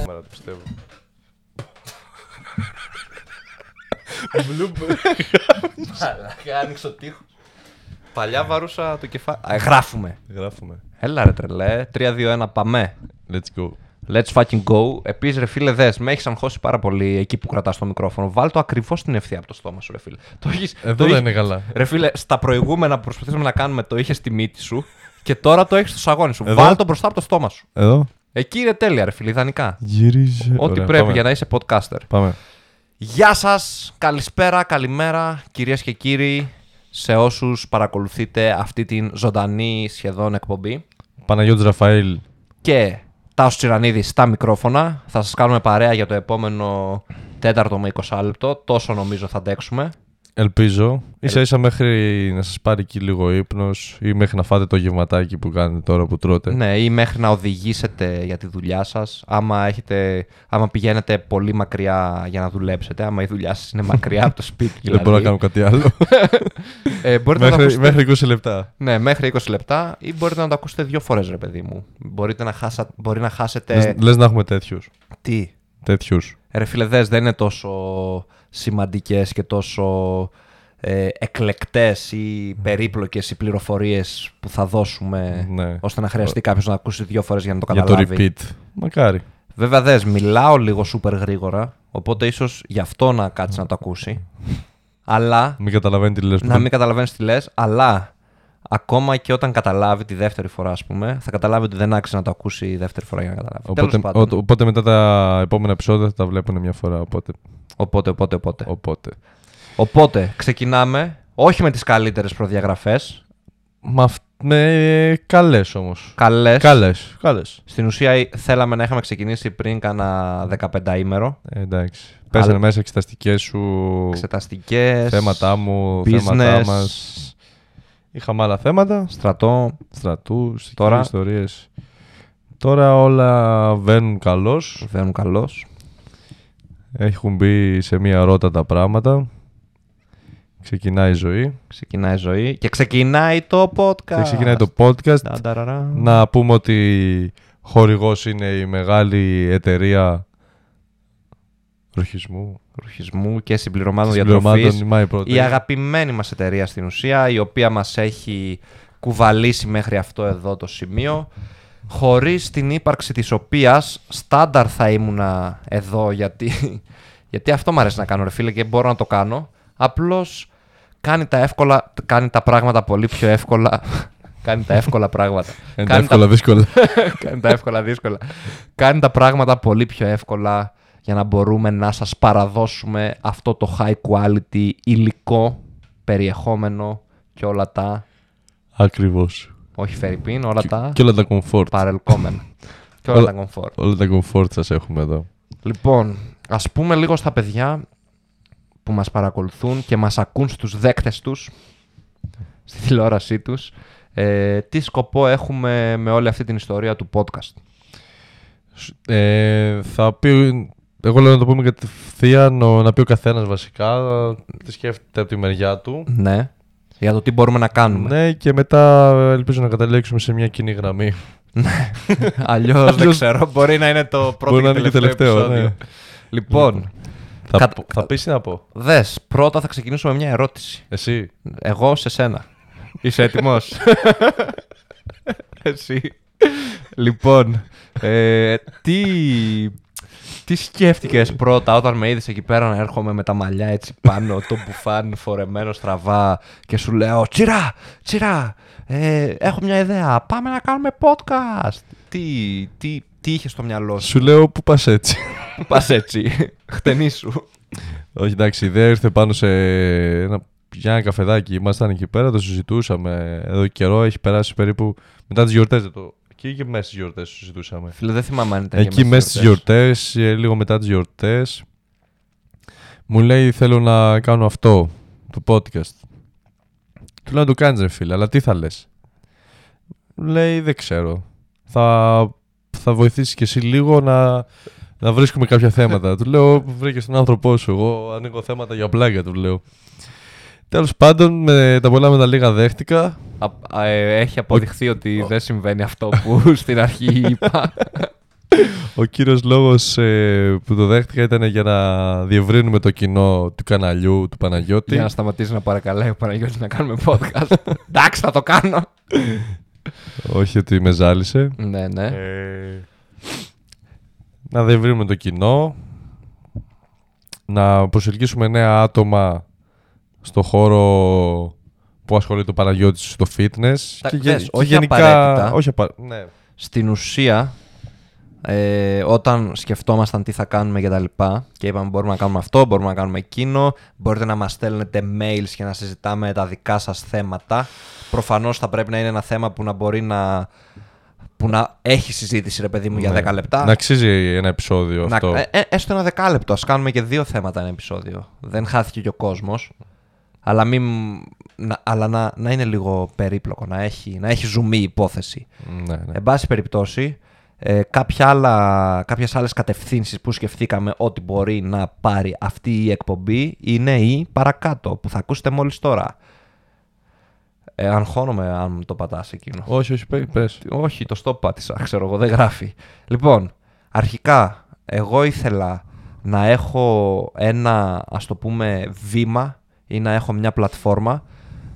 Σήμερα το πιστεύω. Μαλάκα, άνοιξε ο τείχος. Παλιά βαρούσα το κεφάλι. Α, γράφουμε. Γράφουμε. Έλα ρε τρελέ. 3-2-1 πάμε. Let's go. Let's fucking go. Επίσης, ρε φίλε, δες, με έχεις αγχώσει πάρα πολύ εκεί που κρατάς το μικρόφωνο. Βάλ το ακριβώς στην ευθεία από το στόμα σου, ρε φίλε. Το έχεις, Εδώ το δεν έχεις- είναι καλά. Ρε φίλε, στα προηγούμενα που προσπαθήσαμε να κάνουμε το είχες στη μύτη σου και τώρα το έχεις στο σαγόνι σου. Εδώ; Βάλ το μπροστά από το στόμα σου. Εδώ. Εκεί είναι τέλεια, ρε φίλε, ιδανικά. Γύριζε. Ό,τι Ωραία, πρέπει πάμε. για να είσαι podcaster. Πάμε. Γεια σας, καλησπέρα, καλημέρα κυρίες και κύριοι σε όσους παρακολουθείτε αυτή την ζωντανή σχεδόν εκπομπή Παναγιώτης Ραφαήλ. και Τάσος Τσιρανίδης στα μικρόφωνα. Θα σας κάνουμε παρέα για το επόμενο τέταρτο με 20 λεπτό, τόσο νομίζω θα αντέξουμε. Ελπίζω. ίσα ίσα μέχρι να σας πάρει εκεί λίγο ύπνος ή μέχρι να φάτε το γευματάκι που κάνετε τώρα που τρώτε. Ναι, ή μέχρι να οδηγήσετε για τη δουλειά σας. Άμα, έχετε, άμα πηγαίνετε πολύ μακριά για να δουλέψετε, άμα η δουλειά σας είναι μακριά από το σπίτι. Δεν Δηλαδή, μπορώ να κάνω κάτι άλλο. ε, μπορείτε να το μέχρι, ακούσετε μέχρι 20 λεπτά. Ναι, μέχρι 20 λεπτά ή μπορείτε να το ακούσετε δύο φορές ρε παιδί μου. Μπορείτε να, χάσα... Μπορεί να χάσετε... Λες, λες να έχουμε τέτοιους. Τι; Τέτοιους. Ρε φίλε, δες, δεν είναι τόσο σημαντικές και τόσο ε, εκλεκτές ή περίπλοκες οι πληροφορίες που θα δώσουμε Ναι. ώστε να χρειαστεί κάποιος να ακούσει δύο φορές για να το Για το καταλάβει. repeat. Μακάρι. Βέβαια, δες, μιλάω λίγο σούπερ γρήγορα, οπότε ίσως γι' αυτό να κάτσει να το ακούσει. αλλά Μην καταλαβαίνεις τι λες. να μην καταλαβαίνεις τι λες, αλλά ακόμα και όταν καταλάβει τη δεύτερη φορά, ας πούμε, θα καταλάβει ότι δεν άξιζε να το ακούσει η δεύτερη φορά για να καταλάβει. Οπότε, Τέλος πάντων. ο- οπότε μετά τα επόμενα επεισόδια θα τα βλέπουν μια φορά. Οπότε, Οπότε, οπότε, οπότε. οπότε. Οπότε, ξεκινάμε. Όχι με τις καλύτερες προδιαγραφές. Μα, αυ- με καλές όμως. Καλές. Καλές. Καλές. Στην ουσία ε, θέλαμε να είχαμε ξεκινήσει πριν κάνα 15 ημέρο. Ε, εντάξει. Πέσανε Αλλά- μέσα εξεταστικές σου Εξεταστικές. θέματα μου, business, θέματα μας. Είχαμε άλλα θέματα. Στρατό. Στρατούς, Τώρα- Τώρα... ιστορίες. Τώρα όλα βαίνουν καλώς. Βαίνουν καλώς. Έχουν μπει σε μια ρότα τα πράγματα. Ξεκινάει η ζωή. Ξεκινάει η ζωή. Και ξεκινάει το podcast. Και ξεκινάει το podcast. Τανταραρα. Να πούμε ότι χορηγός είναι η μεγάλη εταιρεία ροχισμού. Ρουχισμού και συμπληρωμάτων Συμπληρωμάτων διατροφής. η My Protein. Η αγαπημένη μας εταιρεία στην ουσία, η οποία μας έχει κουβαλήσει μέχρι αυτό εδώ το σημείο, χωρίς την ύπαρξη της οποίας στάνταρ θα ήμουνα εδώ, γιατί, γιατί αυτό μου αρέσει να κάνω ρε φίλε και μπορώ να το κάνω. Απλώς κάνει τα, εύκολα, κάνει τα πράγματα πολύ πιο εύκολα. κάνει τα εύκολα πράγματα. Είναι τα κάνει, εύκολα δύσκολα. κάνει τα εύκολα δύσκολα. Κάνει τα πράγματα πολύ πιο εύκολα για να μπορούμε να σας παραδώσουμε αυτό το high quality υλικό, περιεχόμενο και όλα τα, Ακριβώς. όχι φερρυπίν, όλα τα Και όλα τα comfort. παρελκόμενα. και όλα Όλα- τα comfort. Όλα τα comfort σας έχουμε εδώ. Λοιπόν, ας πούμε λίγο στα παιδιά που μας παρακολουθούν και μας ακούν στους δέκτες τους, στη τηλεόρασή τους, ε, τι σκοπό έχουμε με όλη αυτή την ιστορία του podcast. Ε, θα πει. Εγώ λέω να το πούμε κατευθείαν, ο- να πει ο καθένας βασικά. Τι σκέφτεται από τη μεριά του. Ναι, για το τι μπορούμε να κάνουμε. Ναι, και μετά ελπίζω να καταλήξουμε σε μια κοινή γραμμή. Αλλιώς δεν Αλλιώς- ξέρω. Μπορεί να είναι το πρώτο Μπορεί να και είναι και τελευταίο, τελευταίο, επεισόδιο. ναι. Λοιπόν, Θα, Κατ- πω- θα πεις τι να πω. δες, πρώτα θα ξεκινήσουμε με μια ερώτηση. Εσύ. Εγώ σε σένα. Είσαι έτοιμος; Εσύ. Λοιπόν, ε, τι, τι σκέφτηκες πρώτα όταν με είδες εκεί πέρα να έρχομαι με τα μαλλιά έτσι πάνω, το μπουφάν φορεμένο στραβά και σου λέω «Τσιρά, τσιρά, ε, έχω μια ιδέα, πάμε να κάνουμε podcast». Τι, τι, τι είχες στο μυαλό σου, Σου λέω που πας έτσι; πας έτσι, χτενίσου. Όχι, εντάξει, η ιδέα ήρθε πάνω σε ένα, για ένα καφεδάκι. Ήμασταν εκεί πέρα, το συζητούσαμε εδώ και καιρό. Έχει περάσει περίπου μετά τις γιορτές. Το... Εκεί και μέσα στις γιορτές το συζητούσαμε. Φίλε, δεν θυμάμαι αν ήταν Εκεί μέσα στις γιορτές. γιορτές, λίγο μετά τις γιορτές, μου λέει: Θέλω να κάνω αυτό το podcast. Του λέω να το κάνεις, ρε φίλε, αλλά τι θα λες; Λέει: Δεν ξέρω. Θα, θα βοηθήσεις κι εσύ λίγο να, να βρίσκουμε κάποια θέματα. του λέω: Βρήκες τον άνθρωπό σου. Εγώ ανοίγω θέματα για πλάκα, του λέω. Τέλος πάντων, με τα πολλά με τα λίγα δέχτηκα. Α- α, ε, έχει αποδειχθεί ότι δεν συμβαίνει αυτό που στην αρχή είπα. Ο κύριος λόγος ε, που το δέχτηκα ήταν για να διευρύνουμε το κοινό του καναλιού του Παναγιώτη. Για να σταματήσει να παρακαλάει ο Παναγιώτης να κάνουμε podcast. Εντάξει, θα το κάνω. Όχι ότι με ζάλισε. ναι, ναι. Ε, να διευρύνουμε το κοινό. Να προσελκύσουμε νέα άτομα στο χώρο που ασχολείται ο Παναγιώτης στο fitness. Τα- γε- δες, όχι απαραίτητα. Όχι απα... ναι. Στην ουσία, ε, όταν σκεφτόμασταν τι θα κάνουμε και τα λοιπά και είπαμε μπορούμε να κάνουμε αυτό, μπορούμε να κάνουμε εκείνο, μπορείτε να μας στέλνετε mails και να συζητάμε τα δικά σας θέματα. Προφανώς θα πρέπει να είναι ένα θέμα που να μπορεί να, που να έχει συζήτηση ρε παιδί μου για Ναι. 10 λεπτά. Να αξίζει ένα επεισόδιο Να- αυτό. ε, ε, έστω ένα δεκάλεπτο. Α κάνουμε και δύο θέματα ένα επεισόδιο. Δεν χάθηκε και ο κόσμος. Αλλά, μην, να, αλλά να, να είναι λίγο περίπλοκο, να έχει, να έχει ζουμί η υπόθεση. Ναι, ναι. Εν πάση περιπτώσει, ε, κάποια άλλα, κάποιες άλλες κατευθύνσεις που σκεφτήκαμε ότι μπορεί να πάρει αυτή η εκπομπή είναι η παρακάτω που θα ακούσετε μόλις τώρα. Ε, αγχώνομαι αν μου το πατάς εκείνο. Όχι, όχι, πέ- πες. Όχι, το stop πάτησα, ξέρω εγώ, δεν γράφει. Λοιπόν, αρχικά, εγώ ήθελα να έχω ένα, ας το πούμε, βήμα ή να έχω μια πλατφόρμα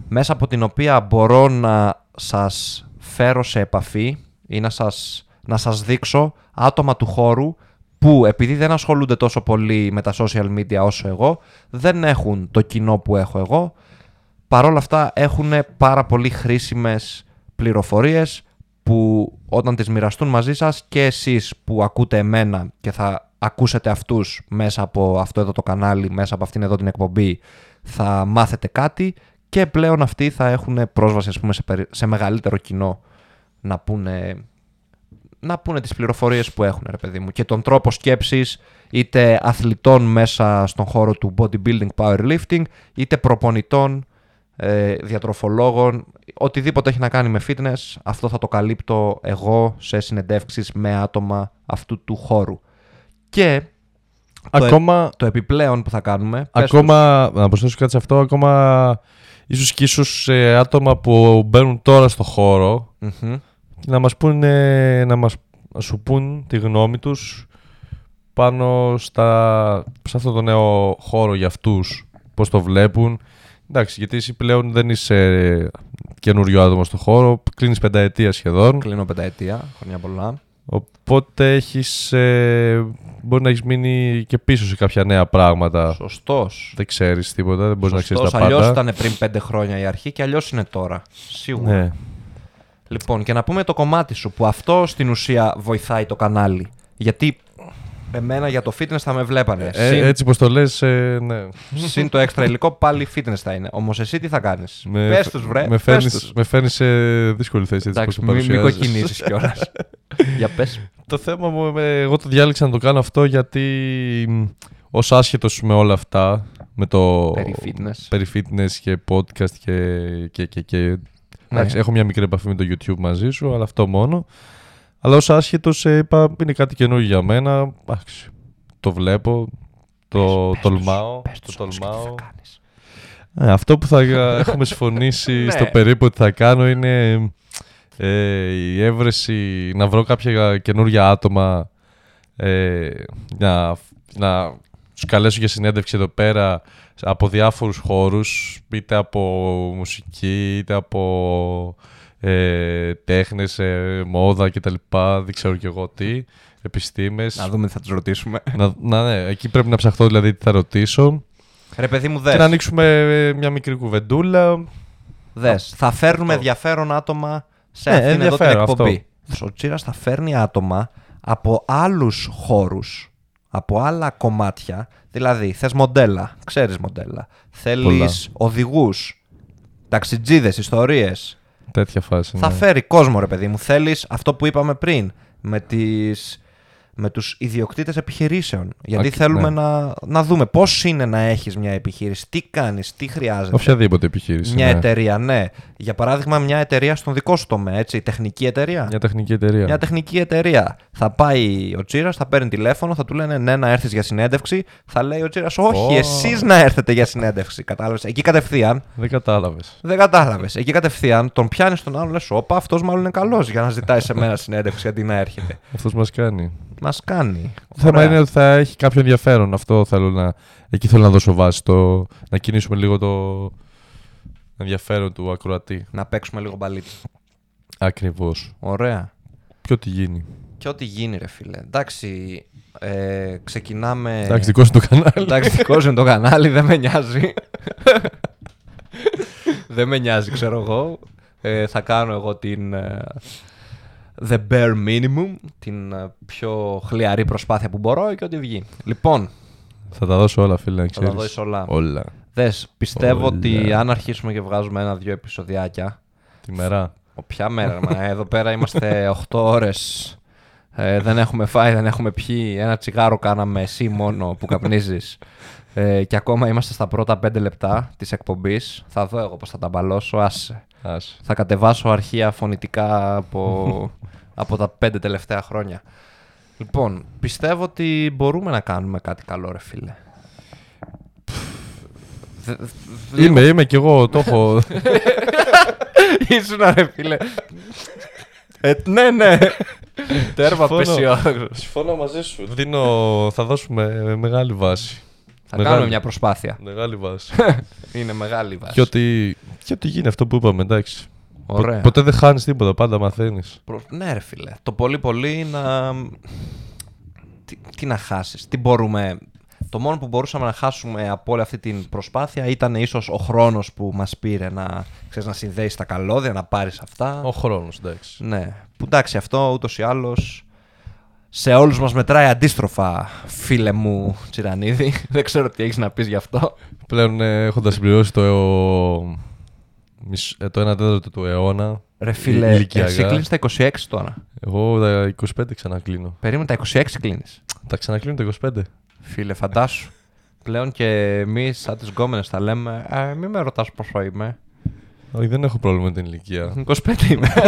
μέσα από την οποία μπορώ να σας φέρω σε επαφή ή να σας, να σας δείξω άτομα του χώρου που επειδή δεν ασχολούνται τόσο πολύ με τα social media όσο εγώ, δεν έχουν το κοινό που έχω εγώ, παρόλα αυτά έχουν πάρα πολύ χρήσιμες πληροφορίες που όταν τις μοιραστούν μαζί σας και εσείς που ακούτε εμένα και θα ακούσετε αυτούς μέσα από αυτό εδώ το κανάλι, μέσα από αυτήν εδώ την εκπομπή, θα μάθετε κάτι και πλέον αυτοί θα έχουν πρόσβαση ας πούμε, σε, περι- σε μεγαλύτερο κοινό να πούνε, να πούνε τις πληροφορίες που έχουν ρε παιδί μου και τον τρόπο σκέψης είτε αθλητών μέσα στον χώρο του bodybuilding powerlifting είτε προπονητών ε, διατροφολόγων, οτιδήποτε έχει να κάνει με fitness, αυτό θα το καλύπτω εγώ σε συνεντεύξεις με άτομα αυτού του χώρου. Και το, ε- Ακόμα, το επιπλέον που θα κάνουμε... πες ακόμα να προσθέσω κάτι σε αυτό, ακόμα ίσως και ίσως σε άτομα που μπαίνουν τώρα στο χώρο τους. Μμμ. να μας πούνε, να μας να σου πούν τη γνώμη τους πάνω στα, σε αυτό το νέο χώρο για αυτούς, πώς το βλέπουν. Εντάξει, γιατί εσύ πλέον δεν είσαι καινούριο άτομο στο χώρο, κλείνεις πενταετία σχεδόν, Κλείνω πενταετία, χρόνια πολλά. Οπότε έχεις, ε, μπορεί να έχεις μείνει και πίσω σε κάποια νέα πράγματα. Σωστός. Δεν ξέρεις τίποτα, δεν μπορείς να ξέρεις Σωστός, τα αλλιώς πάντα. ήταν πριν πέντε χρόνια η αρχή και αλλιώς είναι τώρα. Σίγουρα. Ναι. Λοιπόν, και να πούμε το κομμάτι σου που αυτό στην ουσία βοηθάει το κανάλι. Γιατί εμένα για το fitness θα με βλέπανε. Ε, Συν- έτσι πως το λες, ε, ναι. Συν το έξτρα υλικό, πάλι fitness θα είναι. Όμως εσύ τι θα κάνεις; Με, Πες τους, βρε. με, πες φέρνεις, τους. με φέρνεις σε δύσκολη θέση έτσι Εντάξει, πως το μην, μην παρουσιάζεις. κοκκινήσεις κιόλας. Για πες. Το θέμα μου, με- εγώ το διάλεξα να το κάνω αυτό γιατί μ, ως άσχετος με όλα αυτά, με το Περί fitness. περί fitness και podcast και, και, και, και Ναι. εντάξει, έχω μια μικρή επαφή με το YouTube μαζί σου, αλλά αυτό μόνο. Αλλά ως άσχετος ε, είπα, είναι κάτι καινούργιο για μένα, εντάξει, το βλέπω, το Πες- πες τολμάω, τους, πες το τους όμως και τι θα τολμάω. κάνεις. Ε, αυτό που θα ε, έχουμε συμφωνήσει Ναι. στο περίπου ότι θα κάνω είναι ε, η έβρεση, να βρω κάποια καινούργια άτομα ε, να, να τους καλέσω για συνέντευξη εδώ πέρα από διάφορους χώρους, είτε από μουσική, είτε από ε, τέχνες, ε, μόδα κτλ. Δεν ξέρω κι εγώ τι, επιστήμες. Να δούμε τι θα τους ρωτήσουμε. να, να, ναι, εκεί πρέπει να ψαχτώ δηλαδή τι θα ρωτήσω. Ρε παιδί μου, Και να δες. ανοίξουμε ε, μια μικρή κουβεντούλα. δες. Θα φέρνουμε Αυτό. ενδιαφέρον άτομα σε Ναι, αυτήν εδώ την ενδιαφέρον, εκπομπή. Ο Τσίρας θα φέρνει άτομα από άλλους χώρους, από άλλα κομμάτια. Δηλαδή, θες μοντέλα, ξέρεις μοντέλα. Θέλεις οδηγούς, ταξιτζίδες, ιστορίες. Τέτοια φάση. Θα ναι. φέρει κόσμο, ρε παιδί μου. Θέλεις αυτό που είπαμε πριν. Με τις, με τους ιδιοκτήτες επιχειρήσεων. Γιατί Α, θέλουμε ναι. να, να δούμε πώς είναι να έχεις μια επιχείρηση, τι κάνεις, τι χρειάζεται. Οποιαδήποτε επιχείρηση. Μια ναι. εταιρεία, ναι. Για παράδειγμα, μια εταιρεία στον δικό σου τομέα, έτσι, τεχνική εταιρεία. Μια τεχνική εταιρεία. Μια τεχνική εταιρεία. Θα πάει ο Τσίρας, θα παίρνει τηλέφωνο, θα του λένε ναι, να έρθεις για συνέντευξη. Θα λέει ο Τσίρας, Όχι, Ω. εσείς να έρθετε για συνέντευξη. Κατάλαβες. Εκεί κατευθείαν. Δεν κατάλαβες. Δεν κατάλαβες. Εκεί κατευθείαν τον πιάνεις τον άλλον, λες: Όπα, αυτός μάλλον είναι καλός για να ζητάει σε μένα συνέντευξη αντί να έρχεται. Αυτός μας κάνει. Μας κάνει. Το θέμα Ωραία. είναι ότι θα έχει κάποιο ενδιαφέρον. Αυτό θέλω να. Εκεί θέλω να δώσω βάση. Το... Να κινήσουμε λίγο το ενδιαφέρον του ακροατή. Να παίξουμε λίγο μπαλίτσι. Ακριβώς. Ωραία. Ποιο τι γίνει. Και ό,τι γίνει, ρε φίλε. Εντάξει, ε, ξεκινάμε. Εντάξει, δικό σου το κανάλι. Εντάξει, δικό σου είναι το κανάλι, δεν με νοιάζει. δεν με νοιάζει, ξέρω εγώ. Ε, θα κάνω εγώ την. Ε, the bare minimum, την ε, πιο χλιαρή προσπάθεια που μπορώ και ό,τι βγει. Λοιπόν, Θα τα δώσω όλα, φίλε, να θα ξέρεις. τα δώσεις όλα. Όλα. Δες, πιστεύω Όλα. ότι αν αρχίσουμε και βγάζουμε ένα-δυο επεισοδιάκια, Τη μέρα. ο ποια μέρα, μα, εδώ πέρα είμαστε 8 ώρες. Ε, δεν έχουμε φάει, δεν έχουμε πιει. Ένα τσιγάρο κάναμε εσύ μόνο που καπνίζεις. Ε, και ακόμα είμαστε στα πρώτα 5 λεπτά της εκπομπής. Θα δω εγώ πώς θα τα μπαλώσω. Άσε. Άσε. Θα κατεβάσω αρχεία φωνητικά από, από τα 5 τελευταία χρόνια. Λοιπόν, πιστεύω ότι μπορούμε να κάνουμε κάτι καλό, ρε φίλε. Δε- δε- Είμαι, είμαι κι εγώ, το έχω. Ήσουν ρε φίλε. Ε, ναι, ναι. Τέρμα Συμφωνώ. απεσιόδοξο. Συμφωνώ μαζί σου. Δίνω, θα δώσουμε μεγάλη βάση. Θα Μεγάλη. κάνουμε μια προσπάθεια. Μεγάλη βάση. Είναι μεγάλη βάση. και, ότι, και ότι γίνει αυτό που είπαμε, εντάξει. Πο- Ωραία. ποτέ δεν χάνεις τίποτα, πάντα μαθαίνεις. Προ- Ναι, ρε φίλε. Το πολύ πολύ να. Τι, τι να χάσεις; Τι μπορούμε. Το μόνο που μπορούσαμε να χάσουμε από όλη αυτή την προσπάθεια ήταν ίσως ο χρόνος που μας πήρε να, ξέρεις, να συνδέσει τα καλώδια, να πάρεις αυτά. Ο χρόνος, εντάξει. Ναι. Που εντάξει, αυτό ούτως ή άλλως σε όλους μας μετράει αντίστροφα, φίλε μου Τσιρανίδη. Δεν ξέρω τι έχεις να πεις γι' αυτό. Πλέον έχοντας συμπληρώσει το, ε, μισ- ε, το 1 τέταρτο του αιώνα. Ρε η- φίλε, ηλικιακά, εσύ κλείνεις τα 26 τώρα. Εγώ τα 25 ξανακλίνω. Περίμενα τα 26 κλείνεις. Τα ξανακλίνω τα 25. Φίλε, φαντάσου. Πλέον και εμείς, σαν τι γκόμενες, τα λέμε. Ε, μην με ρωτάς πόσο είμαι. Όχι, δεν έχω πρόβλημα με την ηλικία. 25 είμαι.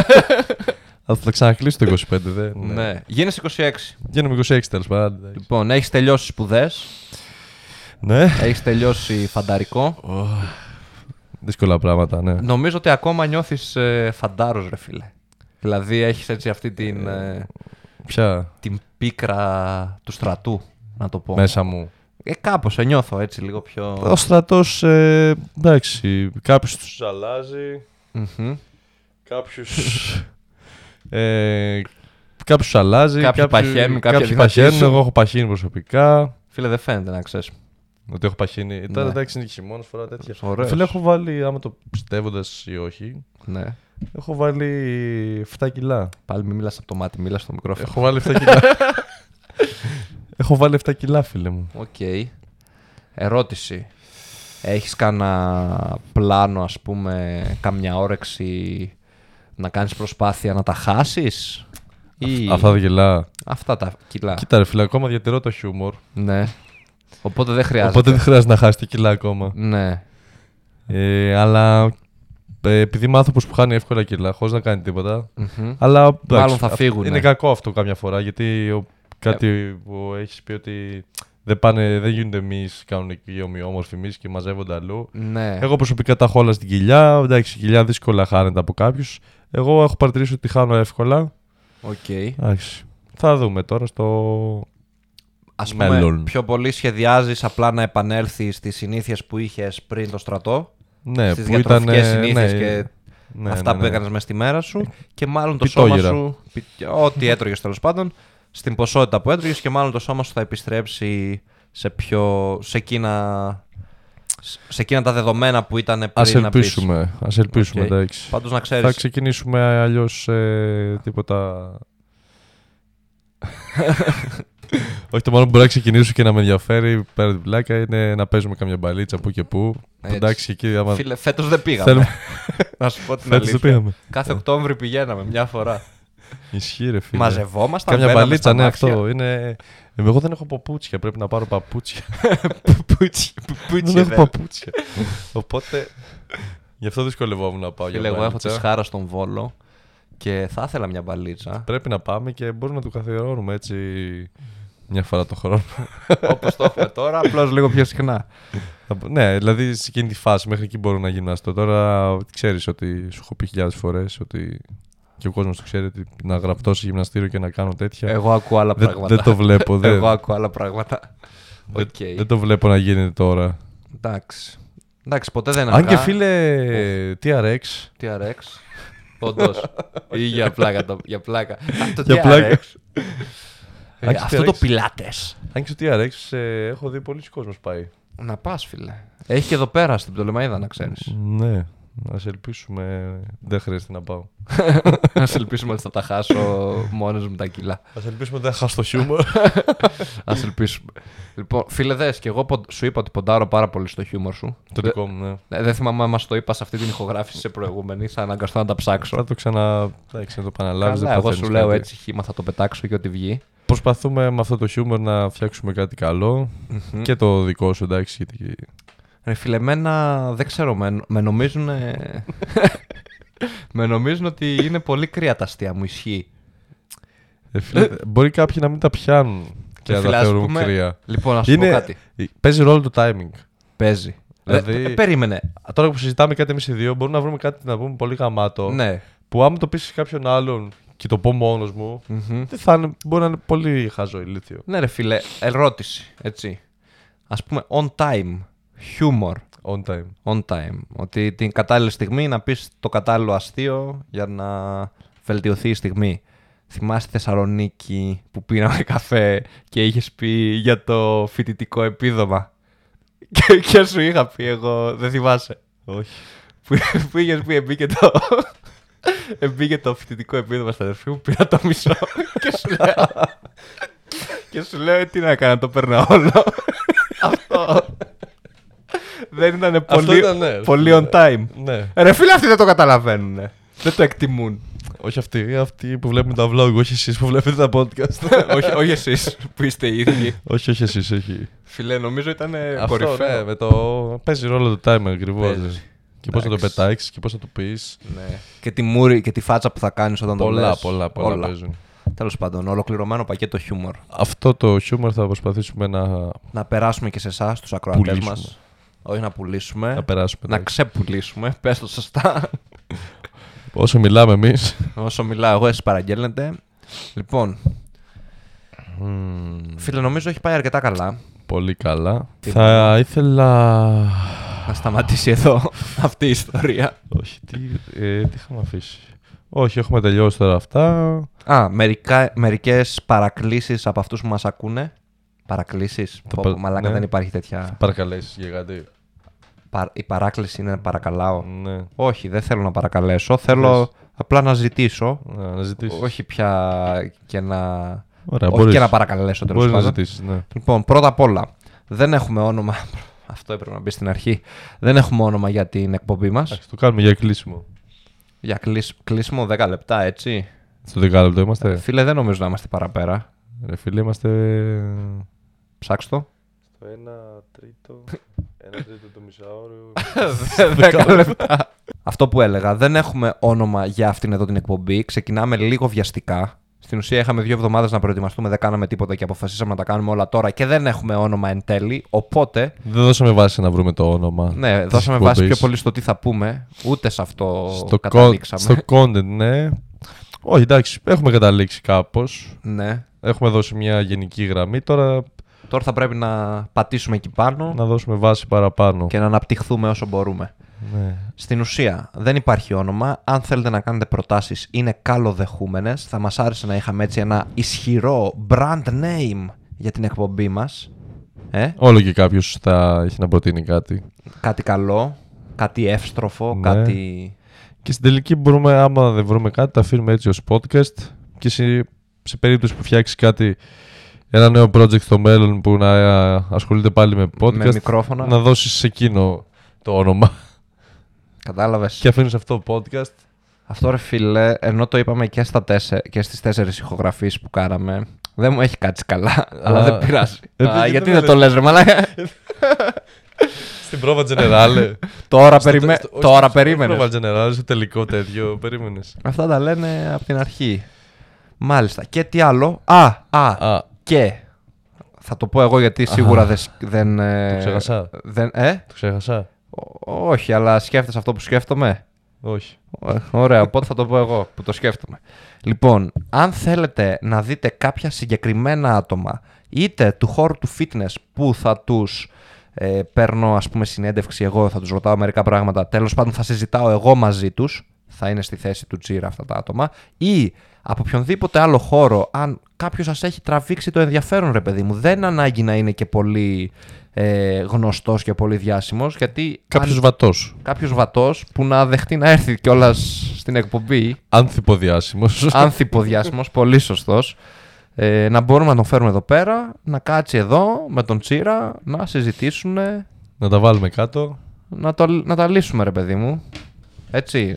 Αλλά θα ξανακλείσω το 25, δεν. ναι. Γίνεσαι 26. Γίνομαι 26 τέλος πάντων. εντάξει. Λοιπόν, έχεις τελειώσει σπουδές. Ναι. Έχεις τελειώσει φανταρικό. Δύσκολα πράγματα, ναι. Νομίζω ότι ακόμα νιώθεις ε, φαντάρος, ρε φίλε. Δηλαδή, έχεις έτσι αυτή την, ε, Ποια; την πίκρα του στρατού, να το πω. μέσα μου. Ε, κάπως, σε νιώθω έτσι λίγο πιο. Ο στρατός, ε, εντάξει, κάποιος τους αλλάζει. Μμμ. Κάποιου. Ε, κάποιους αλλάζει. Κάποιοι παχαίνουν, κάποιοι κάποιοι παχαίνουν. αδυνατίζουν. Εγώ έχω παχύνει προσωπικά. Φίλε, δεν φαίνεται να ξέρεις. Ότι έχω παχύνει. Τώρα Ναι. εντάξει είναι χειμώνας, φορά τέτοια. Ωραίος. Φίλε, έχω βάλει, άμα το πιστεύεις ή όχι, Ναι. έχω βάλει 7 κιλά. Πάλι μην μιλάς από το μάτι, μίλα στο μικρόφωνο. έχω βάλει 7 κιλά. έχω βάλει 7 κιλά, φίλε μου. Οκ. Ερώτηση. Έχεις κάνα πλάνο, ας πούμε, καμιά όρεξη να κάνεις προσπάθεια να τα χάσεις ή... Αυτά τα κιλά. Αυτά τα κιλά. Κοίτα, ρε φίλε, ακόμα διατηρώ το χιούμορ. Ναι. Οπότε δεν χρειάζεται. Οπότε δεν χρειάζεται να χάσεις κιλά ακόμα. Ναι. Ε, αλλά ε, επειδή είμαι άνθρωπο που χάνει εύκολα κιλά, χωρίς να κάνει τίποτα. Μμμ. Αλλά εντάξει, Μάλλον θα αυ- φύγουνε. Είναι κακό αυτό καμιά φορά γιατί ο- κάτι που έχεις πει ότι δεν, πάνε, δεν γίνονται εμείς κανονικοί ομοιόμορφοι εμείς και μαζεύονται αλλού. Ναι. Εγώ προσωπικά τα έχω όλα στην κοιλιά. Εντάξει, η κοιλιά δύσκολα χάνεται από κάποιους. Εγώ έχω παρατηρήσει ότι χάνω εύκολα. Οκ. Εντάξει. Θα δούμε τώρα στο. Ας πούμε, Μέλλον. πιο πολύ σχεδιάζεις απλά να επανέλθεις στις συνήθειες που είχες πριν το στρατό, Ναι, στις που ήταν. διατροφικές συνήθειες ναι, και ναι, αυτά ναι, που ναι. έκανες μες στη μέρα σου και μάλλον το Πιτόγυρα. σώμα σου, πι- ό,τι έτρωγες τέλος πάντων, στην ποσότητα που έτρωγες και μάλλον το σώμα σου θα επιστρέψει σε πιο, σε εκείνα, σε εκείνα τα δεδομένα που ήταν πριν Ας να πεις. ελπίσουμε. Ας ελπίσουμε, Οκ. εντάξει. Πάντως να Θα ξέρεις, ξεκινήσουμε αλλιώς τίποτα. Όχι, το μόνο που μπορεί να ξεκινήσω και να με ενδιαφέρει πέρα την πλάκα είναι να παίζουμε καμιά μπαλίτσα που και που. Έτσι. Εντάξει, εκεί άμα. φίλε, φέτος δεν πήγαμε. Θέλουμε. να σου πω την Φέτος δεν αλήθεια. πήγαμε. Κάθε Οκτώβρη πηγαίναμε μια φορά. Ισχύει, ρε φίλε. Μαζευόμασταν. Κάμια μπαίναμε μπαλίτσα, στα ναι, αμάξια. αυτό. Είναι... Ε, Εγώ δεν έχω παπούτσια, πρέπει να πάρω παπούτσια. Πουπούτσι, δεν πουπούτσι. έχω δεν. παπούτσια. Οπότε. Γι' αυτό δυσκολευόμουν να πάω για Φίλε, εγώ έχω τη μπαλίτσα. σχάρα στον Βόλο και θα ήθελα μια μπαλίτσα. Πρέπει να πάμε και μπορούμε να του καθιερώνουμε έτσι μια φορά το χρόνο. Όπως το έχουμε τώρα, απλώς λίγο πιο συχνά. Θα- ναι, δηλαδή σε εκείνη τη φάση μέχρι εκεί μπορώ να γυμναστώ. Τώρα ξέρεις ότι σου έχω πει χιλιάδες φορές ότι και ο κόσμος το ξέρει ότι να γραφτώ σε γυμναστήριο και να κάνω τέτοια. Εγώ ακούω άλλα δεν, πράγματα. δεν το βλέπω. Δεν, Εγώ ακούω άλλα πράγματα. δεν- Οκ. δεν το βλέπω να γίνεται τώρα. Εντάξει. Εντάξει, ποτέ δεν Αν και αργά. φίλε TRX. TRX. Όντως. ή για πλάκα. Το, για πλάκα. Α, το Για TRX. πλάκα. Ε, Αν και αυτό το TRX. Pilates. Αν και στο TRX ε, έχω δει πολλοί κόσμος πάει. Να πας, φίλε. Έχει και εδώ πέρα στην Πτολεμαίδα, να ξέρεις. Ναι. Α ελπίσουμε. Δεν χρειάζεται να πάω. Α ελπίσουμε ότι θα τα χάσω μόνος μου τα κιλά. Α ελπίσουμε ότι δεν θα χάσω το χιούμορ. Α ελπίσουμε. Λοιπόν, φίλε, δες και εγώ πον- σου είπα ότι ποντάρω πάρα πολύ στο χιούμορ σου. το δικό μου, ναι. Ε, Δεν θυμάμαι αν μα το είπα σε αυτή την ηχογράφηση σε προηγούμενη. Θα αναγκαστώ να τα ψάξω. Θα το ξανα. Εντάξει, να το επαναλάβει. Καλά, εγώ σου λέω έτσι χήμα θα το πετάξω και ό,τι βγει. Προσπαθούμε με αυτό το χιούμορ να φτιάξουμε κάτι καλό. Και το δικό σου, εντάξει. Γιατί... Ρε φίλε, εμένα δεν ξέρω, με, με νομίζουν. με νομίζουν ότι είναι πολύ κρύα τα αστεία μου, ισχύει. Ε, φίλε, μπορεί κάποιοι να μην τα πιάνουν και Ρε να φίλε, τα ας θεωρούν πούμε- κρύα. Λοιπόν, ας σου πω Είναι... κάτι. Παίζει ρόλο το timing. Παίζει. Δηλαδή- Ε, περίμενε. Τώρα που συζητάμε κάτι εμείς οι δύο, μπορούμε να βρούμε κάτι να πούμε πολύ γαμάτο. Ναι. Που άμα το πεις σε κάποιον άλλον και το πω μόνος μου, Μμμ. δεν θα είναι, μπορεί να είναι πολύ χαζό ηλίθιο. Ναι, ρε φίλε, ερώτηση. Έτσι. Α πούμε, on time. Humor. On time. On time. Ότι την κατάλληλη στιγμή να πεις το κατάλληλο αστείο για να βελτιωθεί η στιγμή. Θυμάσαι Θεσσαλονίκη που πήραμε καφέ και είχες πει για το φοιτητικό επίδομα; Και, και σου είχα πει εγώ, δεν θυμάσαι; Όχι. Που, που είχες πει εμπήκε το, εμπήκε το φοιτητικό επίδομα στα αδερφή μου, πήρα το μισό και σου λέω, και σου λέω «Ε, τι να κάνω, το παίρνω όλο. Αυτό δεν ήταν πολύ, ήταν, ναι, πολύ φίλε. on time. Ναι. Ρε φίλε αυτοί δεν το καταλαβαίνουν. Δεν το εκτιμούν. Όχι αυτοί, αυτοί που βλέπουν τα vlog, όχι εσείς που βλέπετε τα podcast. όχι, όχι εσείς που είστε οι ίδιοι. όχι, όχι εσείς, όχι. Φίλε, νομίζω ήταν Αυτό, κορυφαίο. ναι, με το... παίζει ρόλο το timer ακριβώς. Παίζει. Και πώς θα το Εντάξει. πετάξεις και πώς θα το πεις. Ναι. Και τη μούρη και τη φάτσα που θα κάνεις όταν το Πολλά, λες. πολλά, πολλά Όλα. παίζουν. Τέλος πάντων, ολοκληρωμένο πακέτο χιούμορ. Αυτό το χιούμορ θα προσπαθήσουμε να, Να περάσουμε και σε εσάς, τους ακροατές Πουλήσουμε. Μας. Όχι να πουλήσουμε. να περάσουμε. να εντάξει. ξεπουλήσουμε. Πες το σωστά. Όσο μιλάμε εμείς. Όσο μιλάω εγώ, εσείς παραγγέλνετε. Λοιπόν, φίλε, νομίζω έχει πάει αρκετά καλά. Πολύ καλά. Τι Θα ήθελα. Να σταματήσει εδώ αυτή η ιστορία. Όχι, τι, ε, τι είχαμε αφήσει; Όχι, έχουμε τελειώσει τώρα αυτά. Α, μερικά, μερικές παρακλήσεις από αυτούς που μας ακούνε. Παρακλήσεις. Το Πω, πα- πω, μαλάκα ναι. δεν υπάρχει τέτοια. Παρακαλέσεις για κάτι; Πα- Η παράκληση είναι να παρακαλάω. Ναι. Όχι, δεν θέλω να παρακαλέσω. Θέλω Θες. απλά να ζητήσω. Να, να ζητήσεις. Όχι πια και να. Ωραία, όχι μπορείς. και να παρακαλέσω τέλος Μπορείς να πάντων. ζητήσεις, ναι. Λοιπόν, πρώτα απ' όλα, δεν έχουμε όνομα. Αυτό έπρεπε να μπει στην αρχή. Δεν έχουμε όνομα για την εκπομπή μας. Εντάξει, το κάνουμε για κλείσιμο. Για κλείσ- κλείσιμο 10 λεπτά, έτσι. Στο δεκάλεπτο είμαστε. Φίλε, δεν νομίζω να είμαστε παραπέρα. Ρε φίλε, είμαστε. Ψάξ' το. Στο ένα τρίτο. Ένα τρίτο το μισάωρο. 10 λεπτά. Αυτό που έλεγα, δεν έχουμε όνομα για αυτήν εδώ την εκπομπή. Ξεκινάμε λίγο βιαστικά. Στην ουσία είχαμε δύο εβδομάδες να προετοιμαστούμε, δεν κάναμε τίποτα και αποφασίσαμε να τα κάνουμε όλα τώρα και δεν έχουμε όνομα εν τέλει. Οπότε, Δεν δώσαμε βάση να βρούμε το όνομα. ναι, της δώσαμε βάση πιο εκπομπής. πολύ στο τι θα πούμε. Ούτε σε αυτό στο, con- καταλήξαμε. στο content, ναι. Όχι, εντάξει, έχουμε καταλήξει κάπως. Ναι. Έχουμε δώσει μια γενική γραμμή. Τώρα Τώρα θα πρέπει να πατήσουμε εκεί πάνω να δώσουμε βάση παραπάνω. και να αναπτυχθούμε όσο μπορούμε. Ναι. Στην ουσία δεν υπάρχει όνομα. Αν θέλετε να κάνετε προτάσεις είναι καλοδεχούμενες. Θα μας άρεσε να είχαμε έτσι ένα ισχυρό brand name για την εκπομπή μας. Ε, Όλο και κάποιος θα έχει να προτείνει κάτι. κάτι καλό, κάτι εύστροφο, Ναι. κάτι... Και στην τελική μπορούμε, άμα δεν βρούμε κάτι, τα αφήνουμε έτσι ως podcast και σε, σε περίπτωση που φτιάξεις κάτι, ένα νέο project στο μέλλον που να ε, ασχολείται πάλι με podcast, με μικρόφωνα. να δώσεις σε εκείνο το όνομα. Κατάλαβες. και αφήνεις αυτό το podcast Αυτό ρε φίλε, ενώ το είπαμε και, στα τέσσε, και στις τέσσερις ηχογραφήσεις που κάναμε, δεν μου έχει κάτσει καλά, αλλά δεν πειράζει. Ε, Α, δεν- γιατί δεν δεν το λες ρε μαλάκα; Στην πρόβα Generale. τώρα Στο- περιμέ... στο- όχι, τώρα στην περίμενες. Πρόβα Generale, στο τελικό τέτοιο, περίμενες. Αυτά τα λένε από την αρχή. Μάλιστα. Και τι άλλο; Α, α, Α, και. Θα το πω εγώ γιατί σίγουρα δεν... σ- δεν ε, Το ξέχασα. Δεν, ε; το ξέχασα. Ό- Όχι, αλλά σκέφτεσαι αυτό που σκέφτομαι; Όχι. Ω- Ωραία, οπότε θα το πω εγώ που το σκέφτομαι. Λοιπόν, αν θέλετε να δείτε κάποια συγκεκριμένα άτομα, είτε του χώρου του fitness που θα τους ε, παίρνω ας πούμε συνέντευξη εγώ, θα τους ρωτάω μερικά πράγματα, τέλος πάντων θα συζητάω εγώ μαζί τους, θα είναι στη θέση του Τζίρα αυτά τα άτομα, ή από οποιονδήποτε άλλο χώρο, αν κάποιος σας έχει τραβήξει το ενδιαφέρον ρε παιδί μου, δεν ανάγκη να είναι και πολύ ε, γνωστός και πολύ διάσημος, γιατί Κάποιος αν- βατός. κάποιος βατός που να δεχτεί να έρθει κιόλας στην εκπομπή. Ανθυποδιάσημο. Ανθυποδιάσημο, πολύ σωστός. Ε, να μπορούμε να τον φέρουμε εδώ πέρα, να κάτσει εδώ με τον Τσίρα, να συζητήσουν, να τα βάλουμε κάτω να, το, να τα λύσουμε, ρε παιδί μου. Έτσι.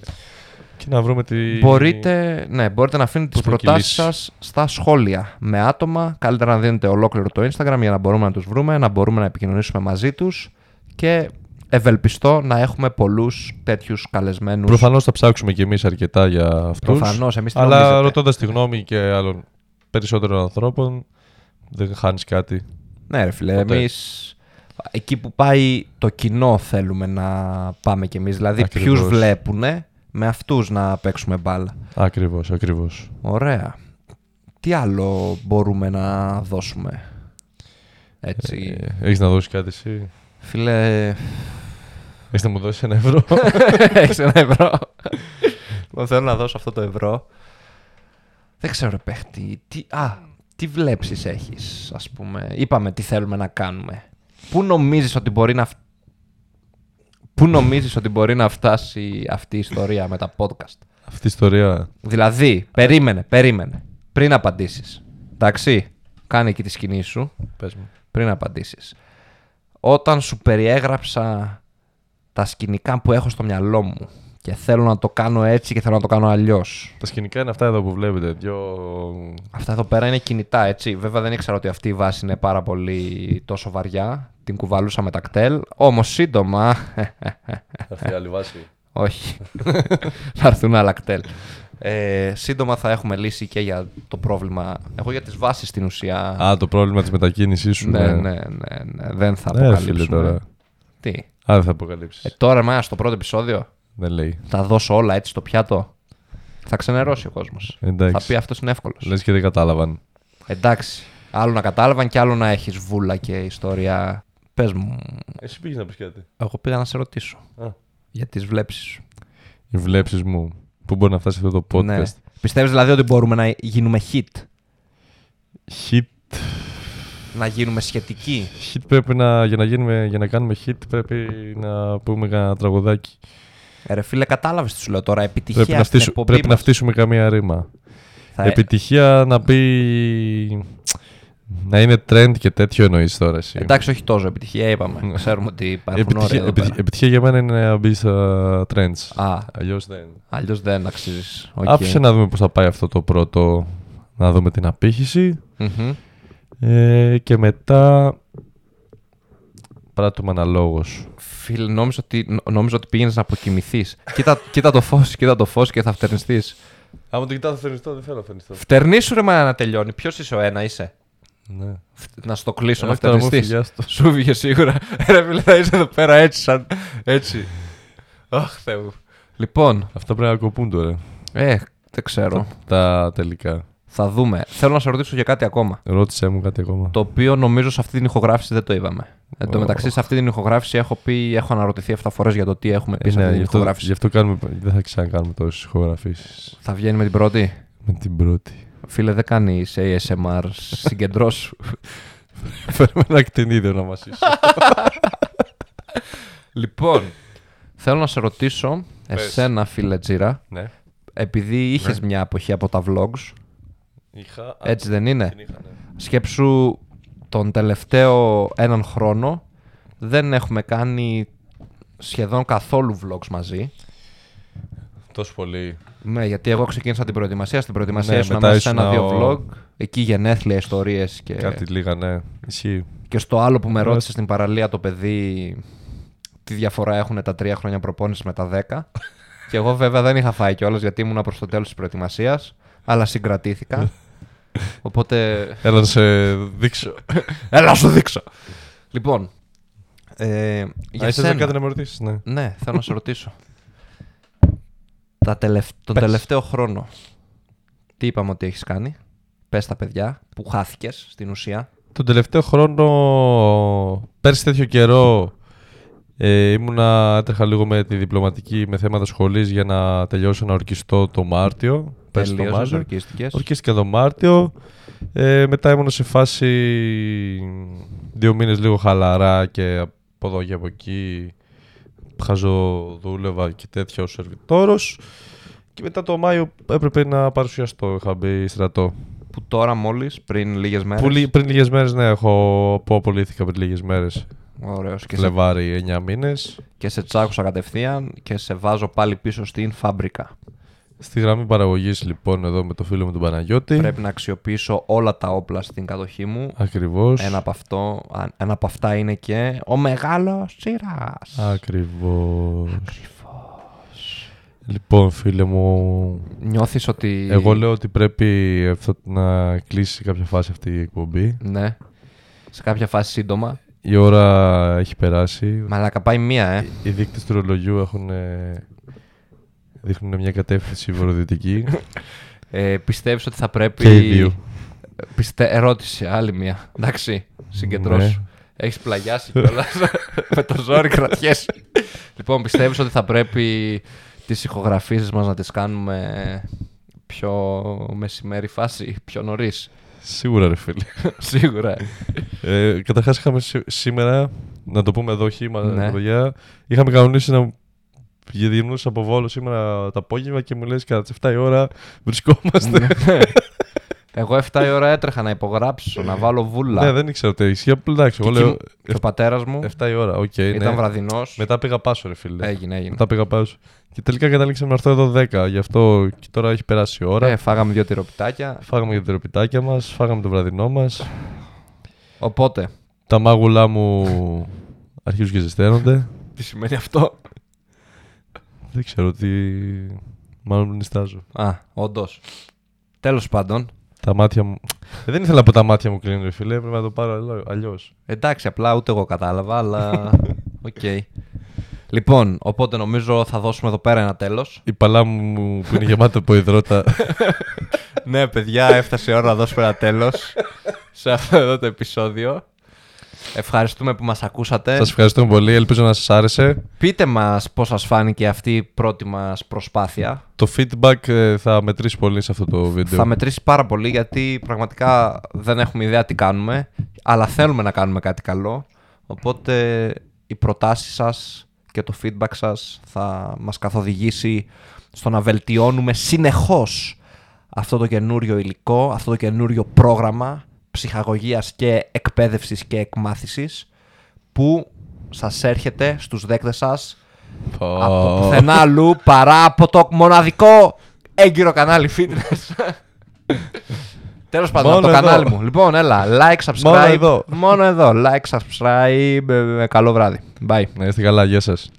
Και να βρούμε τη. Μπορείτε, ναι, μπορείτε να αφήνετε τις Πώς θα προτάσεις κυλήσει. σας στα σχόλια με άτομα. Καλύτερα να δίνετε ολόκληρο το Instagram για να μπορούμε να τους βρούμε, να μπορούμε να επικοινωνήσουμε μαζί τους και ευελπιστώ να έχουμε πολλούς τέτοιους καλεσμένους. Προφανώς θα ψάξουμε κι εμείς αρκετά για αυτούς. Προφανώς, εμείς τι Αλλά νομίζετε; ρωτώντας τη γνώμη και άλλων περισσότερων ανθρώπων, δεν χάνεις κάτι. Ναι, ρε φίλε, Ποτέ. εμείς εκεί που πάει το κοινό θέλουμε να πάμε κι εμείς. Δηλαδή, Ακριβώς. ποιους βλέπουνε, με αυτούς να παίξουμε μπάλα. Ακριβώς, ακριβώς. Ωραία. Τι άλλο μπορούμε να δώσουμε; Έτσι. Έχεις να δώσεις κάτι εσύ; Φίλε, Έχεις να μου δώσεις ένα ευρώ; έχεις ένα ευρώ. Εγώ θέλω να δώσω αυτό το ευρώ. Δεν ξέρω, ρε παίχτη. Τι, α, τι βλέψεις έχεις, ας πούμε; Είπαμε τι θέλουμε να κάνουμε. Πού νομίζεις ότι μπορεί να... φ- Πού νομίζεις ότι μπορεί να φτάσει αυτή η ιστορία με τα podcast; Αυτή η ιστορία. Δηλαδή, περίμενε, περίμενε. Πριν απαντήσεις. Εντάξει, κάνε εκεί τη σκηνή σου. Πες μου. πριν απαντήσεις. Όταν σου περιέγραψα τα σκηνικά που έχω στο μυαλό μου και θέλω να το κάνω έτσι και θέλω να το κάνω αλλιώς. Τα σκηνικά είναι αυτά εδώ που βλέπετε. Δυο. Αυτά εδώ πέρα είναι κινητά, έτσι. Βέβαια δεν ήξερα ότι αυτή η βάση είναι πάρα πολύ τόσο βαριά. Την κουβαλούσα με τα κτέλ. Όμως σύντομα... Αυτή η άλλη βάση. Όχι. Θα έρθουν άλλα κτέλ. Ε, σύντομα θα έχουμε λύσει και για το πρόβλημα. Εγώ για τις βάσεις στην ουσία... Α, το πρόβλημα της μετακίνησής σου. ναι, ναι, ναι, ναι. Δεν θα Ναι, ρε φίλε αποκαλύψουμε. τώρα. Τι; Α, δεν θα αποκαλύψεις. Ε, τώρα, εμένα στο πρώτο επεισόδιο, Δεν λέει. θα δώσω όλα έτσι στο πιάτο. Θα ξενερώσει ο κόσμος. Θα Εντάξει. πει αυτός είναι εύκολος. Λες και δεν κατάλαβαν. Εντάξει. Άλλο να κατάλαβαν και άλλο να έχεις βούλα και ιστορία. Πες μου, Εσύ πήγες να πεις κάτι. εγώ πήγα να σε ρωτήσω Α. για τις βλέψεις σου. Οι βλέψεις μου. Πού μπορεί να φτάσει αυτό το podcast; Ναι. Πιστεύεις δηλαδή ότι μπορούμε να γίνουμε hit, Hit. να γίνουμε σχετικοί; Hit πρέπει να. Για να, γίνουμε, για να κάνουμε hit πρέπει να πούμε ένα τραγουδάκι. Ε, ρε φίλε, κατάλαβες τι σου λέω τώρα. Επιτυχία Πρέπει, να, στην φτύσου- εκπομπή πρέπει να μας. φτύσουμε καμία ρήμα. Θα- Επιτυχία να πει. Να είναι trend και τέτοιο εννοείς τώρα εσύ. Εντάξει, όχι τόσο επιτυχία, είπαμε. Ξέρουμε ότι υπάρχουν όρια Επιτυχία, εδώ επιτυχία, πέρα. επιτυχία για μένα είναι να μπει στα trends. Α, Αλλιώς δεν. αλλιώς δεν αξίζει. Άφησε να δούμε πώς θα πάει αυτό το πρώτο. Να δούμε την απήχηση. Ε, και μετά. Πράττουμε αναλόγως. Φίλε, νόμιζα ότι, νο- νόμιζα ότι πήγαινες να αποκοιμηθείς. κοίτα, κοίτα το φως, κοίτα το φως και θα φτερνιστείς. Άμα το κοιτάω, θα φερνιστώ, δεν θέλω να φερνιστώ. Φτερνίσου ρε μα να τελειώνει. Ποιος είσαι ο ένα, είσαι; Ναι. Φ- Να στο κλείσω, να Όχι, τώρα μου φτερνιστεί. φυγιά στο- Σου βγήκε σίγουρα. Ρε φίλε, θα είσαι εδώ πέρα έτσι, σαν. Έτσι. Αχ, Θεέ μου. Λοιπόν, Αυτά πρέπει να κοπούν τώρα. ε, δεν ξέρω. Τα τελικά. Θα δούμε. Θέλω να σε ρωτήσω για κάτι ακόμα. Ρώτησέ μου κάτι ακόμα. Το οποίο νομίζω σε αυτή την ηχογράφηση δεν το είπαμε. Εν τω Ω. μεταξύ, σε αυτή την ηχογράφηση έχω πει, έχω αναρωτηθεί 7 φορές για το τι έχουμε πει Ε, σε ναι, αυτή την γι' αυτό, ηχογράφηση. γι' αυτό κάνουμε, δεν θα ξανακάνουμε τόσες ηχογραφήσεις. Θα βγαίνει με την πρώτη; Με την πρώτη. Φίλε, δεν κάνει ASMR συγκεντρώσου. Φέρουμε ένα κτηνίδιο να μας είσαι. λοιπόν, θέλω να σε ρωτήσω, Πες. εσένα φίλε Τζίρα, ναι. επειδή είχες μια αποχή από τα vlogs, Είχα. έτσι δεν είναι; Την είχα, ναι. Σκέψου τον τελευταίο έναν χρόνο δεν έχουμε κάνει σχεδόν καθόλου vlogs μαζί. Τόσο πολύ. Ναι, γιατί εγώ ξεκίνησα την προετοιμασία. Στην προετοιμασία Ναι, ήσουν μετά μέσα σε ήσουν ένα-δύο ο- vlog. Εκεί γενέθλια ιστορίες και, Κάτι λίγα, ναι. Ισχύει. και στο άλλο που με Ναι. ρώτησε στην παραλία το παιδί τι διαφορά έχουν τα τρία χρόνια προπόνησης με τα δέκα. και εγώ βέβαια δεν είχα φάει κιόλας γιατί ήμουνα προς το τέλος της προετοιμασίας, αλλά συγκρατήθηκα. Οπότε. Έλα να σε δείξω. Έλα, σου δείξω. Λοιπόν. Ε, για Α, ήθελες σένα. κάτι να με ρωτήσεις, ναι. Ναι, θέλω να σε ρωτήσω. Τα τελευ... Τον Πες. τελευταίο χρόνο, τι είπαμε ότι έχεις κάνει; Πες τα παιδιά που χάθηκες στην ουσία. Τον τελευταίο χρόνο, πέρσι τέτοιο καιρό, ε, ήμουνα, έτρεχα λίγο με τη διπλωματική με θέματα σχολής για να τελειώσω να ορκιστώ το Μάρτιο. Πέρσι το Τελείωσες, Μάρτιο. ορκίστηκες. Ορκίστηκα το Μάρτιο. Ε, μετά ήμουν σε φάση δύο μήνες λίγο χαλαρά και από εδώ και από εκεί χαζοδούλευα και τέτοια ως σερβιτόρος. Και μετά το Μάιο έπρεπε να παρουσιαστώ, είχα μπει στρατό. Που τώρα μόλις, πριν λίγες μέρες. Που, λι- πριν λίγες μέρες, ναι, έχω που απολύθηκα πριν λίγες μέρες. Ωραίος. Και, σε... Φλεβάρι 9 μήνες. και σε τσάκουσα κατευθείαν και σε βάζω πάλι πίσω στην φάμπρικα. Στη γραμμή παραγωγής λοιπόν εδώ με το φίλο μου τον Παναγιώτη. Πρέπει να αξιοποιήσω όλα τα όπλα στην κατοχή μου. Ακριβώς. Ένα από, αυτό, α- ένα από αυτά είναι και ο μεγάλος Τσίρας. Ακριβώς. Λοιπόν, φίλε μου, Νιώθεις ότι... εγώ λέω ότι πρέπει αυτό να κλείσει σε κάποια φάση αυτή η εκπομπή. Ναι. Σε κάποια φάση σύντομα. Η ώρα έχει περάσει. Μαλάκα πάει μία, ε. Οι δείκτες του ρολογιού έχουν, ε, δείχνουν μια κατεύθυνση βορειοδυτική. ε πιστεύεις ότι θα πρέπει... και οι δύο. Πιστε... Ερώτηση, άλλη μία. Εντάξει, συγκεντρώσου. Ναι. Έχεις πλαγιάσει κιόλας. Με το ζόρι κρατιέσαι. λοιπόν, πιστεύεις ότι θα πρέπει τις ηχογραφήσεις μας να τις κάνουμε πιο μεσημέρι φάση, πιο νωρίς; Σίγουρα ρε φίλε. Σίγουρα. Ε, Καταρχάς, είχαμε σή- σήμερα, να το πούμε εδώ χήμα, Ναι. παιδιά, είχαμε κανονίσει να γυρνούσε από Βόλο σήμερα το απόγευμα και μου λες κατά τις 7 η ώρα βρισκόμαστε. Ναι. Εγώ 7 η ώρα έτρεχα να υπογράψω, να βάλω βούλα. ναι, δεν ήξερα ότι ισχύει. Απλά εντάξει, εγώ Και λέω εκεί- και ο πατέρας μου 7 η ώρα, οκ. ήταν ναι. βραδινός. Μετά πήγα πάσο, ρε φίλε. Έγινε, έγινε. Μετά πήγα πάσο. Και τελικά καταλήξαμε να έρθω εδώ 10. Γι' αυτό και τώρα έχει περάσει η ώρα. Ε, φάγαμε δύο τυροπιτάκια. Φάγαμε για τα τυροπιτάκια μας, φάγαμε το βραδινό μας. Οπότε, Τα μάγουλά μου αρχίζουν και ζεσταίνονται. τι σημαίνει αυτό; Δεν ξέρω τι. Μάλλον νυστάζω. Α, όντως. Τέλος πάντων, Τα μάτια μου. Ε, δεν ήθελα να πω τα μάτια μου κλείνουν, ρε φίλε. Πρέπει να το πάρω αλλιώς. εντάξει, απλά ούτε εγώ κατάλαβα, αλλά. Οκ. Λοιπόν, οπότε νομίζω θα δώσουμε εδώ πέρα ένα τέλος. Η παλάμη μου που είναι γεμάτη από ιδρώτα. ναι, παιδιά, έφτασε η ώρα να δώσουμε ένα τέλος σε αυτό εδώ το επεισόδιο. Ευχαριστούμε που μας ακούσατε. Σας ευχαριστούμε πολύ. Ελπίζω να σας άρεσε. Πείτε μας πώς σας φάνηκε αυτή η πρώτη μας προσπάθεια. Το feedback ε, θα μετρήσει πολύ σε αυτό το βίντεο. Θα μετρήσει πάρα πολύ γιατί πραγματικά δεν έχουμε ιδέα τι κάνουμε, αλλά θέλουμε να κάνουμε κάτι καλό. Οπότε οι προτάσεις σας και το feedback σας θα μας καθοδηγήσει στο να βελτιώνουμε συνεχώς αυτό το καινούριο υλικό, αυτό το καινούριο πρόγραμμα ψυχαγωγίας και εκπαίδευσης και εκμάθησης που σας έρχεται στους δέκτες σας Πω. από πουθενά αλλού παρά από το μοναδικό έγκυρο κανάλι fitness. Τέλος πάντων, από Μόνο το εδώ. κανάλι μου. Λοιπόν, έλα, like, subscribe. Μόνο εδώ. Μόνο εδώ. Like, subscribe. ε, ε, Καλό βράδυ. Bye. Να είστε καλά, γεια σας.